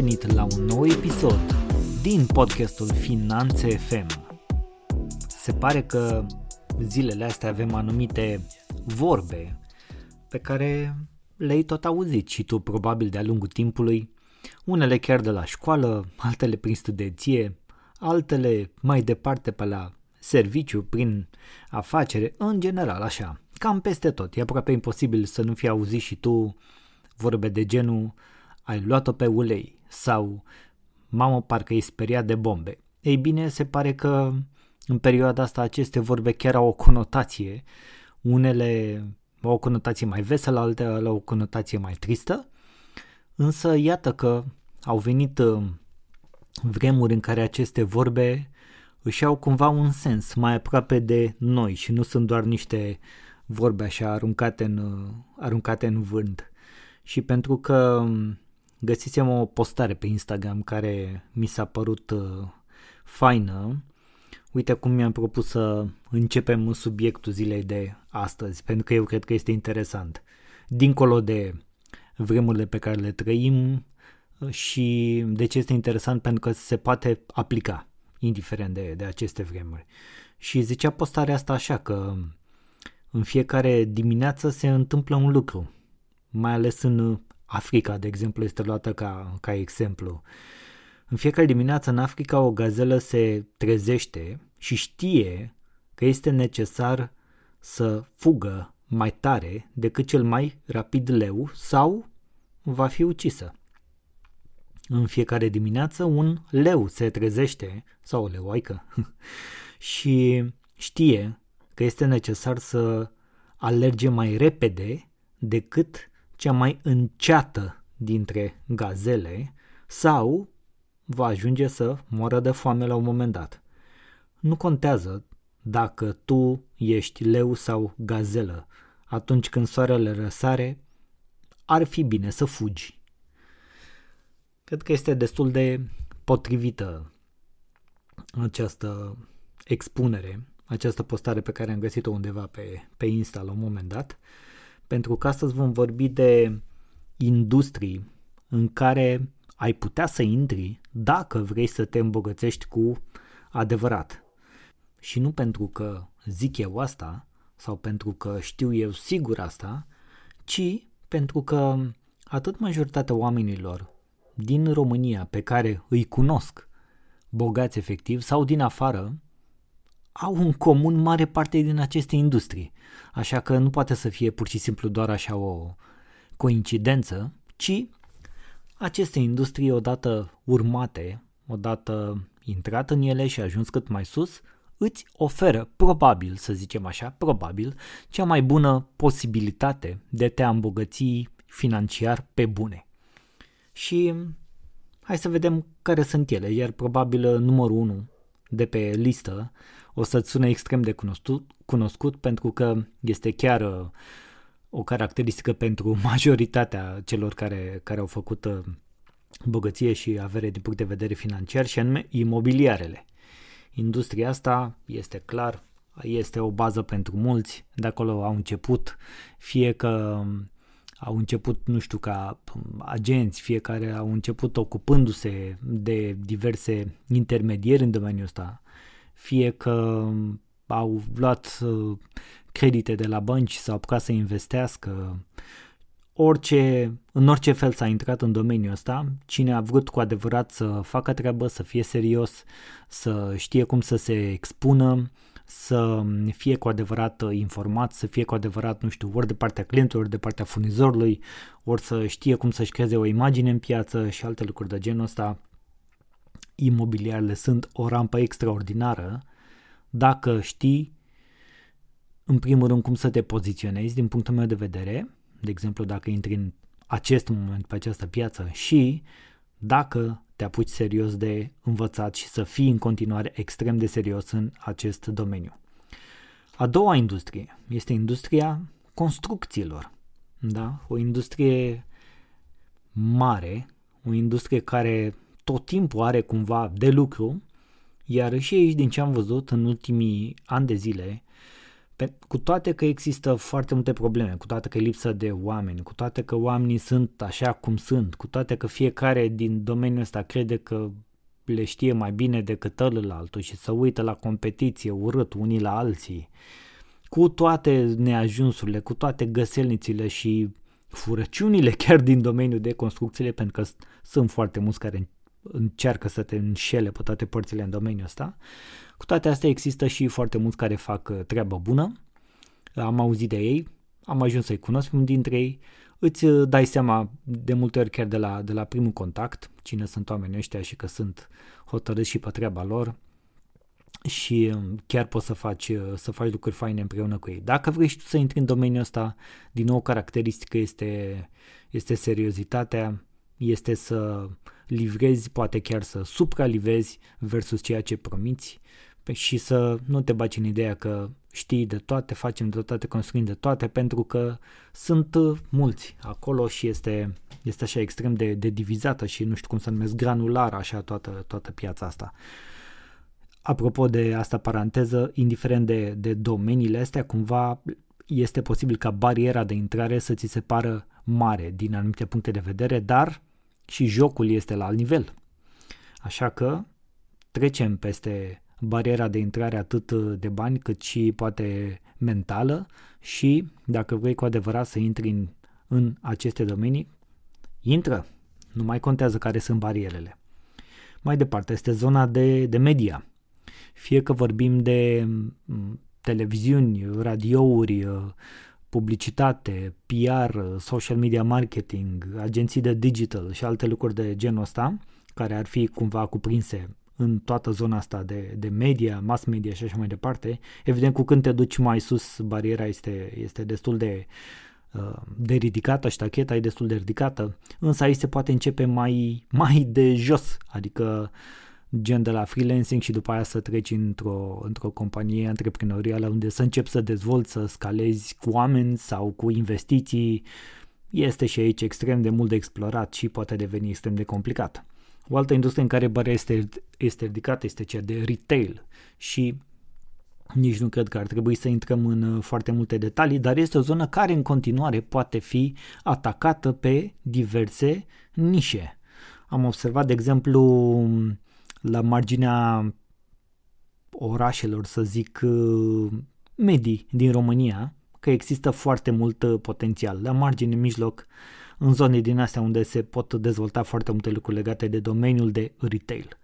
venit la un nou episod din podcastul Finanțe FM. Se pare că zilele astea avem anumite vorbe pe care le-ai tot auzit și tu probabil de-a lungul timpului, unele chiar de la școală, altele prin studenție, altele mai departe pe la serviciu, prin afacere, în general așa, cam peste tot. E aproape imposibil să nu fi auzit și tu vorbe de genul ai luat-o pe ulei sau mamă parcă e speriat de bombe. Ei bine, se pare că în perioada asta aceste vorbe chiar au o conotație, unele au o conotație mai veselă, altele au o conotație mai tristă, însă iată că au venit uh, vremuri în care aceste vorbe își au cumva un sens mai aproape de noi și nu sunt doar niște vorbe așa aruncate în, uh, aruncate în vânt. Și pentru că um, găsisem o postare pe Instagram care mi s-a părut uh, faină, uite cum mi-am propus să începem subiectul zilei de astăzi, pentru că eu cred că este interesant. Dincolo de vremurile pe care le trăim uh, și de ce este interesant pentru că se poate aplica, indiferent de, de aceste vremuri. Și zicea postarea asta așa că în fiecare dimineață se întâmplă un lucru, mai ales în Africa, de exemplu, este luată ca, ca exemplu. În fiecare dimineață în Africa o gazelă se trezește și știe că este necesar să fugă mai tare decât cel mai rapid leu sau va fi ucisă. În fiecare dimineață un leu se trezește, sau o leoaică, și știe că este necesar să alerge mai repede decât cea mai înceată dintre gazele sau va ajunge să moară de foame la un moment dat. Nu contează dacă tu ești leu sau gazelă. Atunci când soarele răsare, ar fi bine să fugi. Cred că este destul de potrivită această expunere, această postare pe care am găsit-o undeva pe, pe Insta la un moment dat, pentru că astăzi vom vorbi de industrii în care ai putea să intri dacă vrei să te îmbogățești cu adevărat. Și nu pentru că zic eu asta sau pentru că știu eu sigur asta, ci pentru că atât majoritatea oamenilor din România pe care îi cunosc, bogați efectiv, sau din afară, au în comun mare parte din aceste industrii. Așa că nu poate să fie pur și simplu doar așa o coincidență, ci aceste industrii odată urmate, odată intrat în ele și ajuns cât mai sus, îți oferă, probabil, să zicem așa, probabil, cea mai bună posibilitate de te îmbogăți financiar pe bune. Și hai să vedem care sunt ele, iar probabil numărul 1 de pe listă o să-ți sune extrem de cunoscut, cunoscut pentru că este chiar uh, o caracteristică pentru majoritatea celor care, care au făcut uh, bogăție și avere din punct de vedere financiar și anume imobiliarele. Industria asta este clar, este o bază pentru mulți, de acolo au început, fie că um, au început, nu știu, ca um, agenți, fiecare au început ocupându-se de diverse intermedieri în domeniul ăsta, fie că au luat uh, credite de la bănci sau apucat să investească, orice, în orice fel s-a intrat în domeniul ăsta, cine a vrut cu adevărat să facă treabă, să fie serios, să știe cum să se expună, să fie cu adevărat informat, să fie cu adevărat, nu știu, ori de partea clientului, ori de partea furnizorului, ori să știe cum să-și creeze o imagine în piață și alte lucruri de genul ăsta, imobiliarele sunt o rampă extraordinară dacă știi în primul rând cum să te poziționezi din punctul meu de vedere, de exemplu dacă intri în acest moment pe această piață și dacă te apuci serios de învățat și să fii în continuare extrem de serios în acest domeniu. A doua industrie este industria construcțiilor. Da? O industrie mare, o industrie care tot timpul are cumva de lucru, iar și aici, din ce am văzut în ultimii ani de zile, Pe, cu toate că există foarte multe probleme, cu toate că e lipsă de oameni, cu toate că oamenii sunt așa cum sunt, cu toate că fiecare din domeniul ăsta crede că le știe mai bine decât ălălaltul și să uită la competiție urât unii la alții, cu toate neajunsurile, cu toate găselnițile și furăciunile chiar din domeniul de construcțiile, pentru că sunt foarte mulți care încearcă să te înșele pe toate părțile în domeniul ăsta. Cu toate astea există și foarte mulți care fac uh, treabă bună. Am auzit de ei, am ajuns să-i cunosc unul dintre ei, îți uh, dai seama de multe ori chiar de la, de la primul contact cine sunt oamenii ăștia și că sunt hotărâți și pe treaba lor și um, chiar poți să faci, uh, să faci lucruri faine împreună cu ei. Dacă vrei și tu să intri în domeniul ăsta, din nou caracteristică este, este seriozitatea, este să livrezi, poate chiar să supralivezi versus ceea ce promiți și să nu te baci în ideea că știi de toate, facem de toate, construim de toate, pentru că sunt uh, mulți acolo și este, este așa extrem de, de divizată și nu știu cum să numesc granulară așa toată, toată piața asta. Apropo de asta paranteză, indiferent de, de domeniile astea, cumva este posibil ca bariera de intrare să ți se pară mare din anumite puncte de vedere, dar și jocul este la alt nivel. Așa că trecem peste bariera de intrare atât de bani cât și poate mentală și dacă vrei cu adevărat să intri în, în aceste domenii, intră. Nu mai contează care sunt barierele. Mai departe este zona de, de media. Fie că vorbim de televiziuni, radiouri, publicitate, PR, social media marketing, agenții de digital și alte lucruri de genul ăsta, care ar fi cumva cuprinse în toată zona asta de, de media, mass media și așa mai departe. Evident, cu când te duci mai sus, bariera este, este destul de, uh, de ridicată, ștacheta e destul de ridicată, însă aici se poate începe mai, mai de jos, adică gen de la freelancing și după aia să treci într-o, într-o companie antreprenorială unde să începi să dezvolți, să scalezi cu oameni sau cu investiții, este și aici extrem de mult de explorat și poate deveni extrem de complicat. O altă industrie în care bărea este, este ridicată este cea de retail și nici nu cred că ar trebui să intrăm în uh, foarte multe detalii, dar este o zonă care în continuare poate fi atacată pe diverse nișe. Am observat, de exemplu, la marginea orașelor, să zic, uh, medii din România, că există foarte mult uh, potențial. La margine, în mijloc, în zone din astea unde se pot dezvolta foarte multe lucruri legate de domeniul de retail.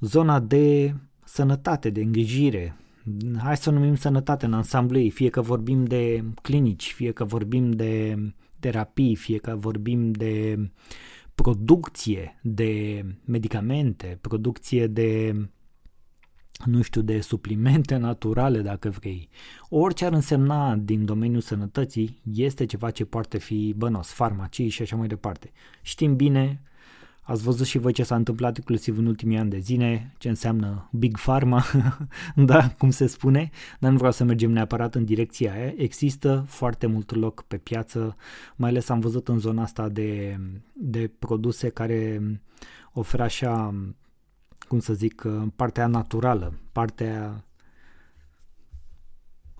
Zona de sănătate, de îngrijire, hai să o numim sănătate în ansamblu ei, fie că vorbim de clinici, fie că vorbim de terapii, fie că vorbim de producție de medicamente, producție de nu știu, de suplimente naturale, dacă vrei. Orice ar însemna din domeniul sănătății este ceva ce poate fi bănos, farmacii și așa mai departe. Știm bine, ați văzut și voi ce s-a întâmplat inclusiv în ultimii ani de zile, ce înseamnă Big Pharma, da, cum se spune, dar nu vreau să mergem neapărat în direcția aia. Există foarte mult loc pe piață, mai ales am văzut în zona asta de, de produse care oferă așa cum să zic, uh, partea naturală, partea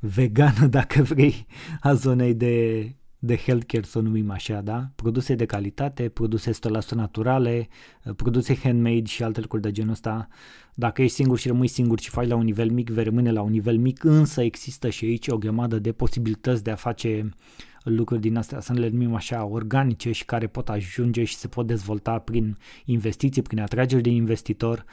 vegană, dacă vrei, a zonei de, de healthcare, să o numim așa, da? Produse de calitate, produse 100% naturale, uh, produse handmade și alte lucruri de genul ăsta. Dacă ești singur și rămâi singur și faci la un nivel mic, vei rămâne la un nivel mic, însă există și aici o grămadă de posibilități de a face uh, lucruri din astea, să le numim așa, organice și care pot ajunge și se pot dezvolta prin investiții, prin atrageri de investitor,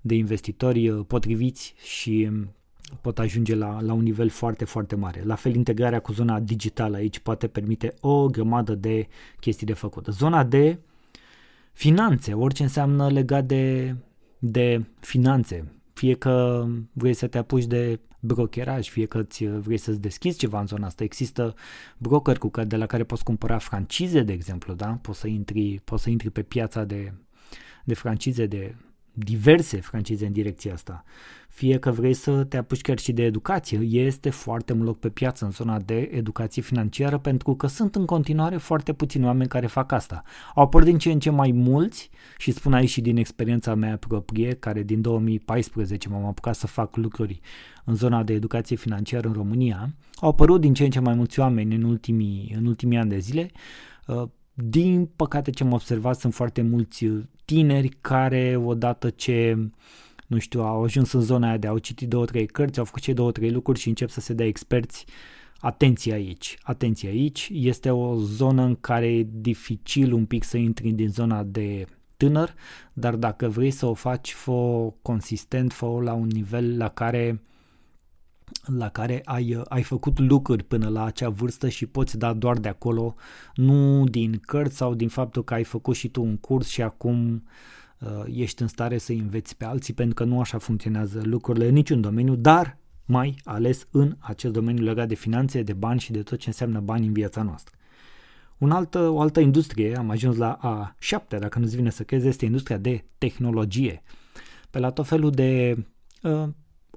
de investitori uh, potriviți și um, pot ajunge la, la un nivel foarte, foarte mare. La fel, integrarea cu zona digitală aici poate permite o grămadă de chestii de făcut. Zona de finanțe, orice înseamnă legat de, de finanțe, fie că vrei să te apuci de brokeraj, fie că ți vrei să-ți deschizi ceva în zona asta. Există broker cu care, de la care poți cumpăra francize, de exemplu, da? Poți să intri, poți să intri pe piața de, de francize de diverse francize în direcția asta. Fie că vrei să te apuci chiar și de educație, este foarte mult loc pe piață în zona de educație financiară pentru că sunt în continuare foarte puțini oameni care fac asta. Au apărut din ce în ce mai mulți și spun aici și din experiența mea proprie, care din 2014 m-am apucat să fac lucruri în zona de educație financiară în România, au apărut din ce în ce mai mulți oameni în ultimii, în ultimii ani de zile. Uh, din păcate ce am observat sunt foarte mulți tineri care odată ce nu știu, au ajuns în zona aia de au citit două, trei cărți, au făcut cei două, trei lucruri și încep să se dea experți. Atenție aici, atenție aici, este o zonă în care e dificil un pic să intri din zona de tânăr, dar dacă vrei să o faci, fă consistent, fă la un nivel la care la care ai, ai făcut lucruri până la acea vârstă și poți da doar de acolo, nu din cărți sau din faptul că ai făcut și tu un curs și acum uh, ești în stare să înveți pe alții, pentru că nu așa funcționează lucrurile în niciun domeniu, dar mai ales în acest domeniu legat de finanțe, de bani și de tot ce înseamnă bani în viața noastră. Un altă, o altă industrie, am ajuns la a șaptea, dacă nu-ți vine să crezi, este industria de tehnologie. Pe la tot felul de uh,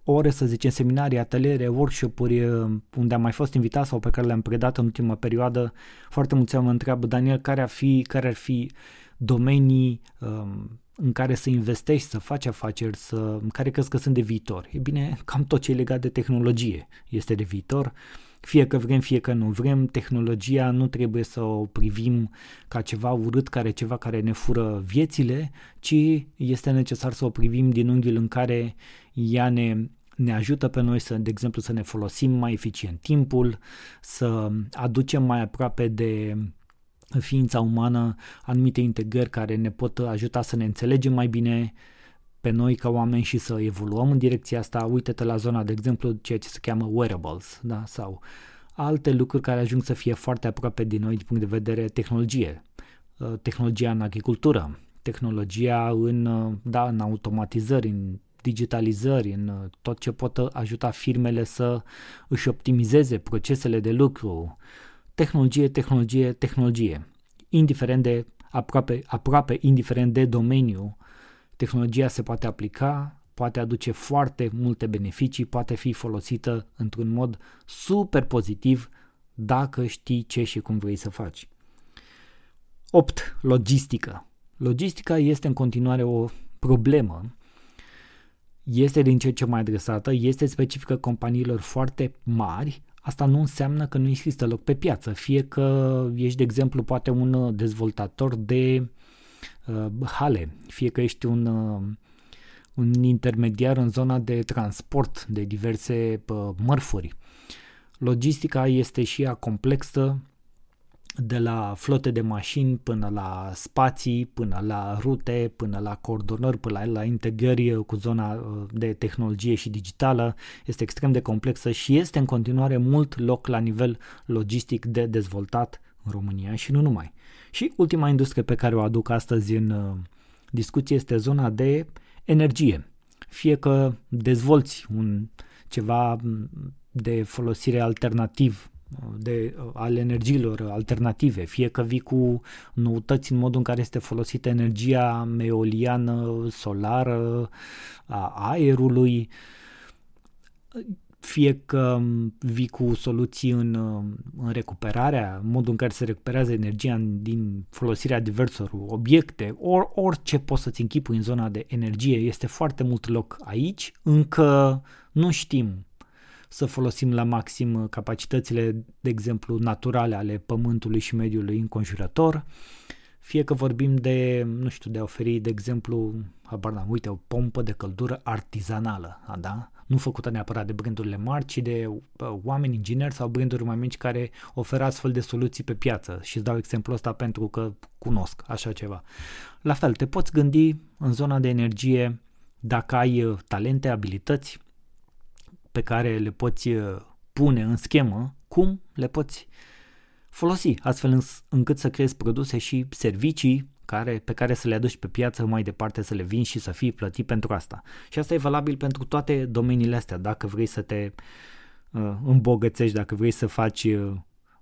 ore, să zicem, seminarii, ateliere, workshop-uri uh, unde am mai fost invitat sau pe care le-am predat în ultima perioadă, foarte mulți mă întreabă, Daniel, care ar fi, care ar fi domenii um, în care să investești, să faci afaceri, să, în care crezi că sunt de viitor? E bine, cam tot ce e legat de tehnologie este de viitor. Fie că vrem, fie că nu vrem, tehnologia nu trebuie să o privim ca ceva urât, care ceva care ne fură viețile, ci este necesar să o privim din unghiul în care ea ne ne ajută pe noi să, de exemplu, să ne folosim mai eficient timpul, să aducem mai aproape de ființa umană anumite integrări care ne pot ajuta să ne înțelegem mai bine pe noi ca oameni și să evoluăm în direcția asta. Uite-te la zona, de exemplu, ceea ce se cheamă wearables, da? sau alte lucruri care ajung să fie foarte aproape din noi din punct de vedere tehnologie. Uh, tehnologia în agricultură, tehnologia în, uh, da, în automatizări, în digitalizări, în uh, tot ce pot ajuta firmele să își optimizeze procesele de lucru. Tehnologie, tehnologie, tehnologie. Indiferent de, aproape, aproape indiferent de domeniu, tehnologia se poate aplica, poate aduce foarte multe beneficii, poate fi folosită într-un mod super pozitiv dacă știi ce și cum vrei să faci. 8. Logistică. Logistica este în continuare o problemă este din ce ce mai adresată, este specifică companiilor foarte mari, asta nu înseamnă că nu există loc pe piață. Fie că ești, de exemplu, poate un dezvoltator de uh, hale, fie că ești un, uh, un intermediar în zona de transport de diverse uh, mărfuri. Logistica este și ea complexă, de la flote de mașini până la spații, până la rute, până la coordonări, până la, la integrări cu zona uh, de tehnologie și digitală, este extrem de complexă și este în continuare mult loc la nivel logistic de dezvoltat în România și nu numai. Și ultima industrie pe care o aduc astăzi în uh, discuție este zona de energie. Fie că dezvolți un ceva de folosire alternativ de, ale energiilor alternative, fie că vii cu noutăți în modul în care este folosită energia eoliană, solară, a aerului, fie că vii cu soluții în, în recuperarea, modul în care se recuperează energia din folosirea diversor obiecte, or, orice poți să-ți închipui în zona de energie, este foarte mult loc aici, încă nu știm să folosim la maxim uh, capacitățile, de exemplu, naturale ale pământului și mediului înconjurător, fie că vorbim de, nu știu, de a oferi, de exemplu, habar n uite, o pompă de căldură artizanală, da? Nu făcută neapărat de brandurile mari, ci de uh, oameni ingineri sau branduri mai mici care oferă astfel de soluții pe piață. Și îți dau exemplul ăsta pentru că cunosc așa ceva. La fel, te poți gândi în zona de energie dacă ai uh, talente, abilități, pe care le poți uh, pune în schemă, cum le poți folosi, astfel încât să creezi produse și servicii care, pe care să le aduci pe piață mai departe, să le vinzi și să fii plătit pentru asta. Și asta e valabil pentru toate domeniile astea. Dacă vrei să te uh, îmbogățești, dacă vrei să faci uh,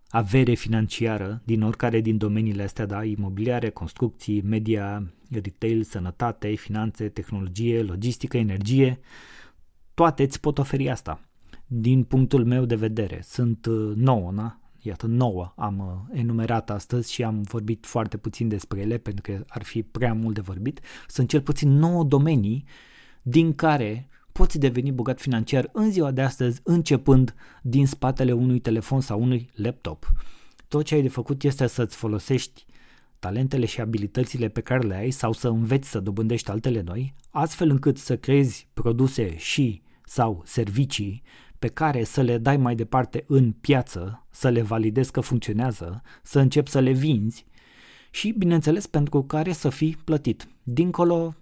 avere financiară din oricare din domeniile astea, da, imobiliare, construcții, media, retail, sănătate, finanțe, tehnologie, logistică, energie, toate îți pot oferi asta. Din punctul meu de vedere, sunt uh, nouă, na? Iată, nouă am uh, enumerat astăzi și am vorbit foarte puțin despre ele pentru că ar fi prea mult de vorbit. Sunt cel puțin nouă domenii din care poți deveni bogat financiar în ziua de astăzi, începând din spatele unui telefon sau unui laptop. Tot ce ai de făcut este să-ți folosești talentele și abilitățile pe care le ai sau să înveți să dobândești altele noi, astfel încât să creezi produse și sau servicii pe care să le dai mai departe în piață, să le validezi că funcționează, să începi să le vinzi și, bineînțeles, pentru care să fii plătit. Dincolo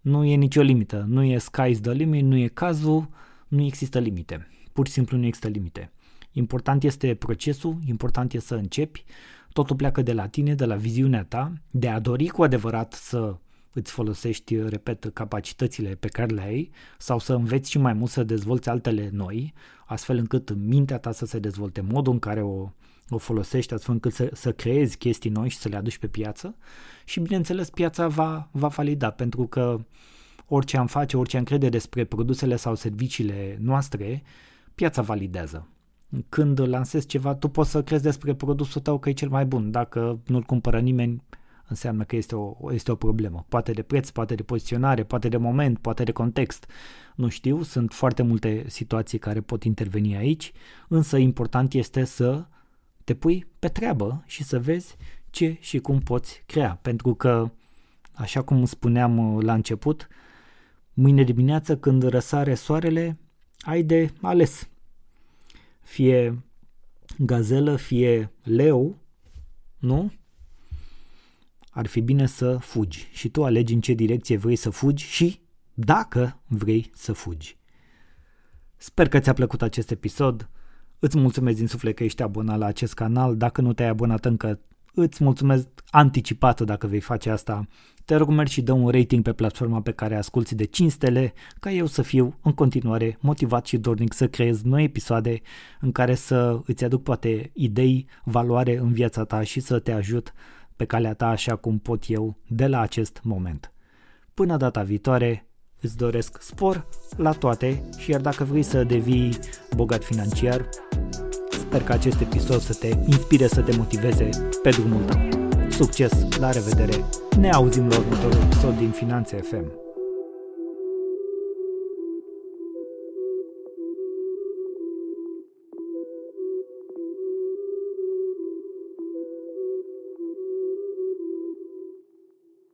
nu e nicio limită, nu e sky's the limit, nu e cazul, nu există limite. Pur și simplu nu există limite. Important este procesul, important este să începi, totul pleacă de la tine, de la viziunea ta, de a dori cu adevărat să îți folosești, repet, capacitățile pe care le ai sau să înveți și mai mult să dezvolți altele noi, astfel încât mintea ta să se dezvolte, modul în care o, o folosești, astfel încât să, să creezi chestii noi și să le aduci pe piață și, bineînțeles, piața va, va valida, pentru că orice am face, orice am crede despre produsele sau serviciile noastre, piața validează. Când lansezi ceva, tu poți să crezi despre produsul tău că e cel mai bun. Dacă nu-l cumpără nimeni, înseamnă că este o, este o problemă. Poate de preț, poate de poziționare, poate de moment, poate de context. Nu știu, sunt foarte multe situații care pot interveni aici, însă important este să te pui pe treabă și să vezi ce și cum poți crea. Pentru că, așa cum spuneam uh, la început, mâine dimineață când răsare soarele, ai de ales. Fie gazelă, fie leu, nu? Ar fi bine să fugi și tu alegi în ce direcție vrei să fugi și dacă vrei să fugi. Sper că ți-a plăcut acest episod. Îți mulțumesc din suflet că ești abonat la acest canal. Dacă nu te-ai abonat încă, îți mulțumesc anticipat dacă vei face asta. Te rog mergi și dă un rating pe platforma pe care asculti de 5 stele, ca eu să fiu în continuare motivat și dornic să creez noi episoade în care să îți aduc poate idei, valoare în viața ta și să te ajut pe calea ta așa cum pot eu de la acest moment. Până data viitoare, îți doresc spor la toate și iar dacă vrei să devii bogat financiar, sper că acest episod să te inspire să te motiveze pe drumul tău. Succes, la revedere, ne auzim la următorul episod din Finanțe FM.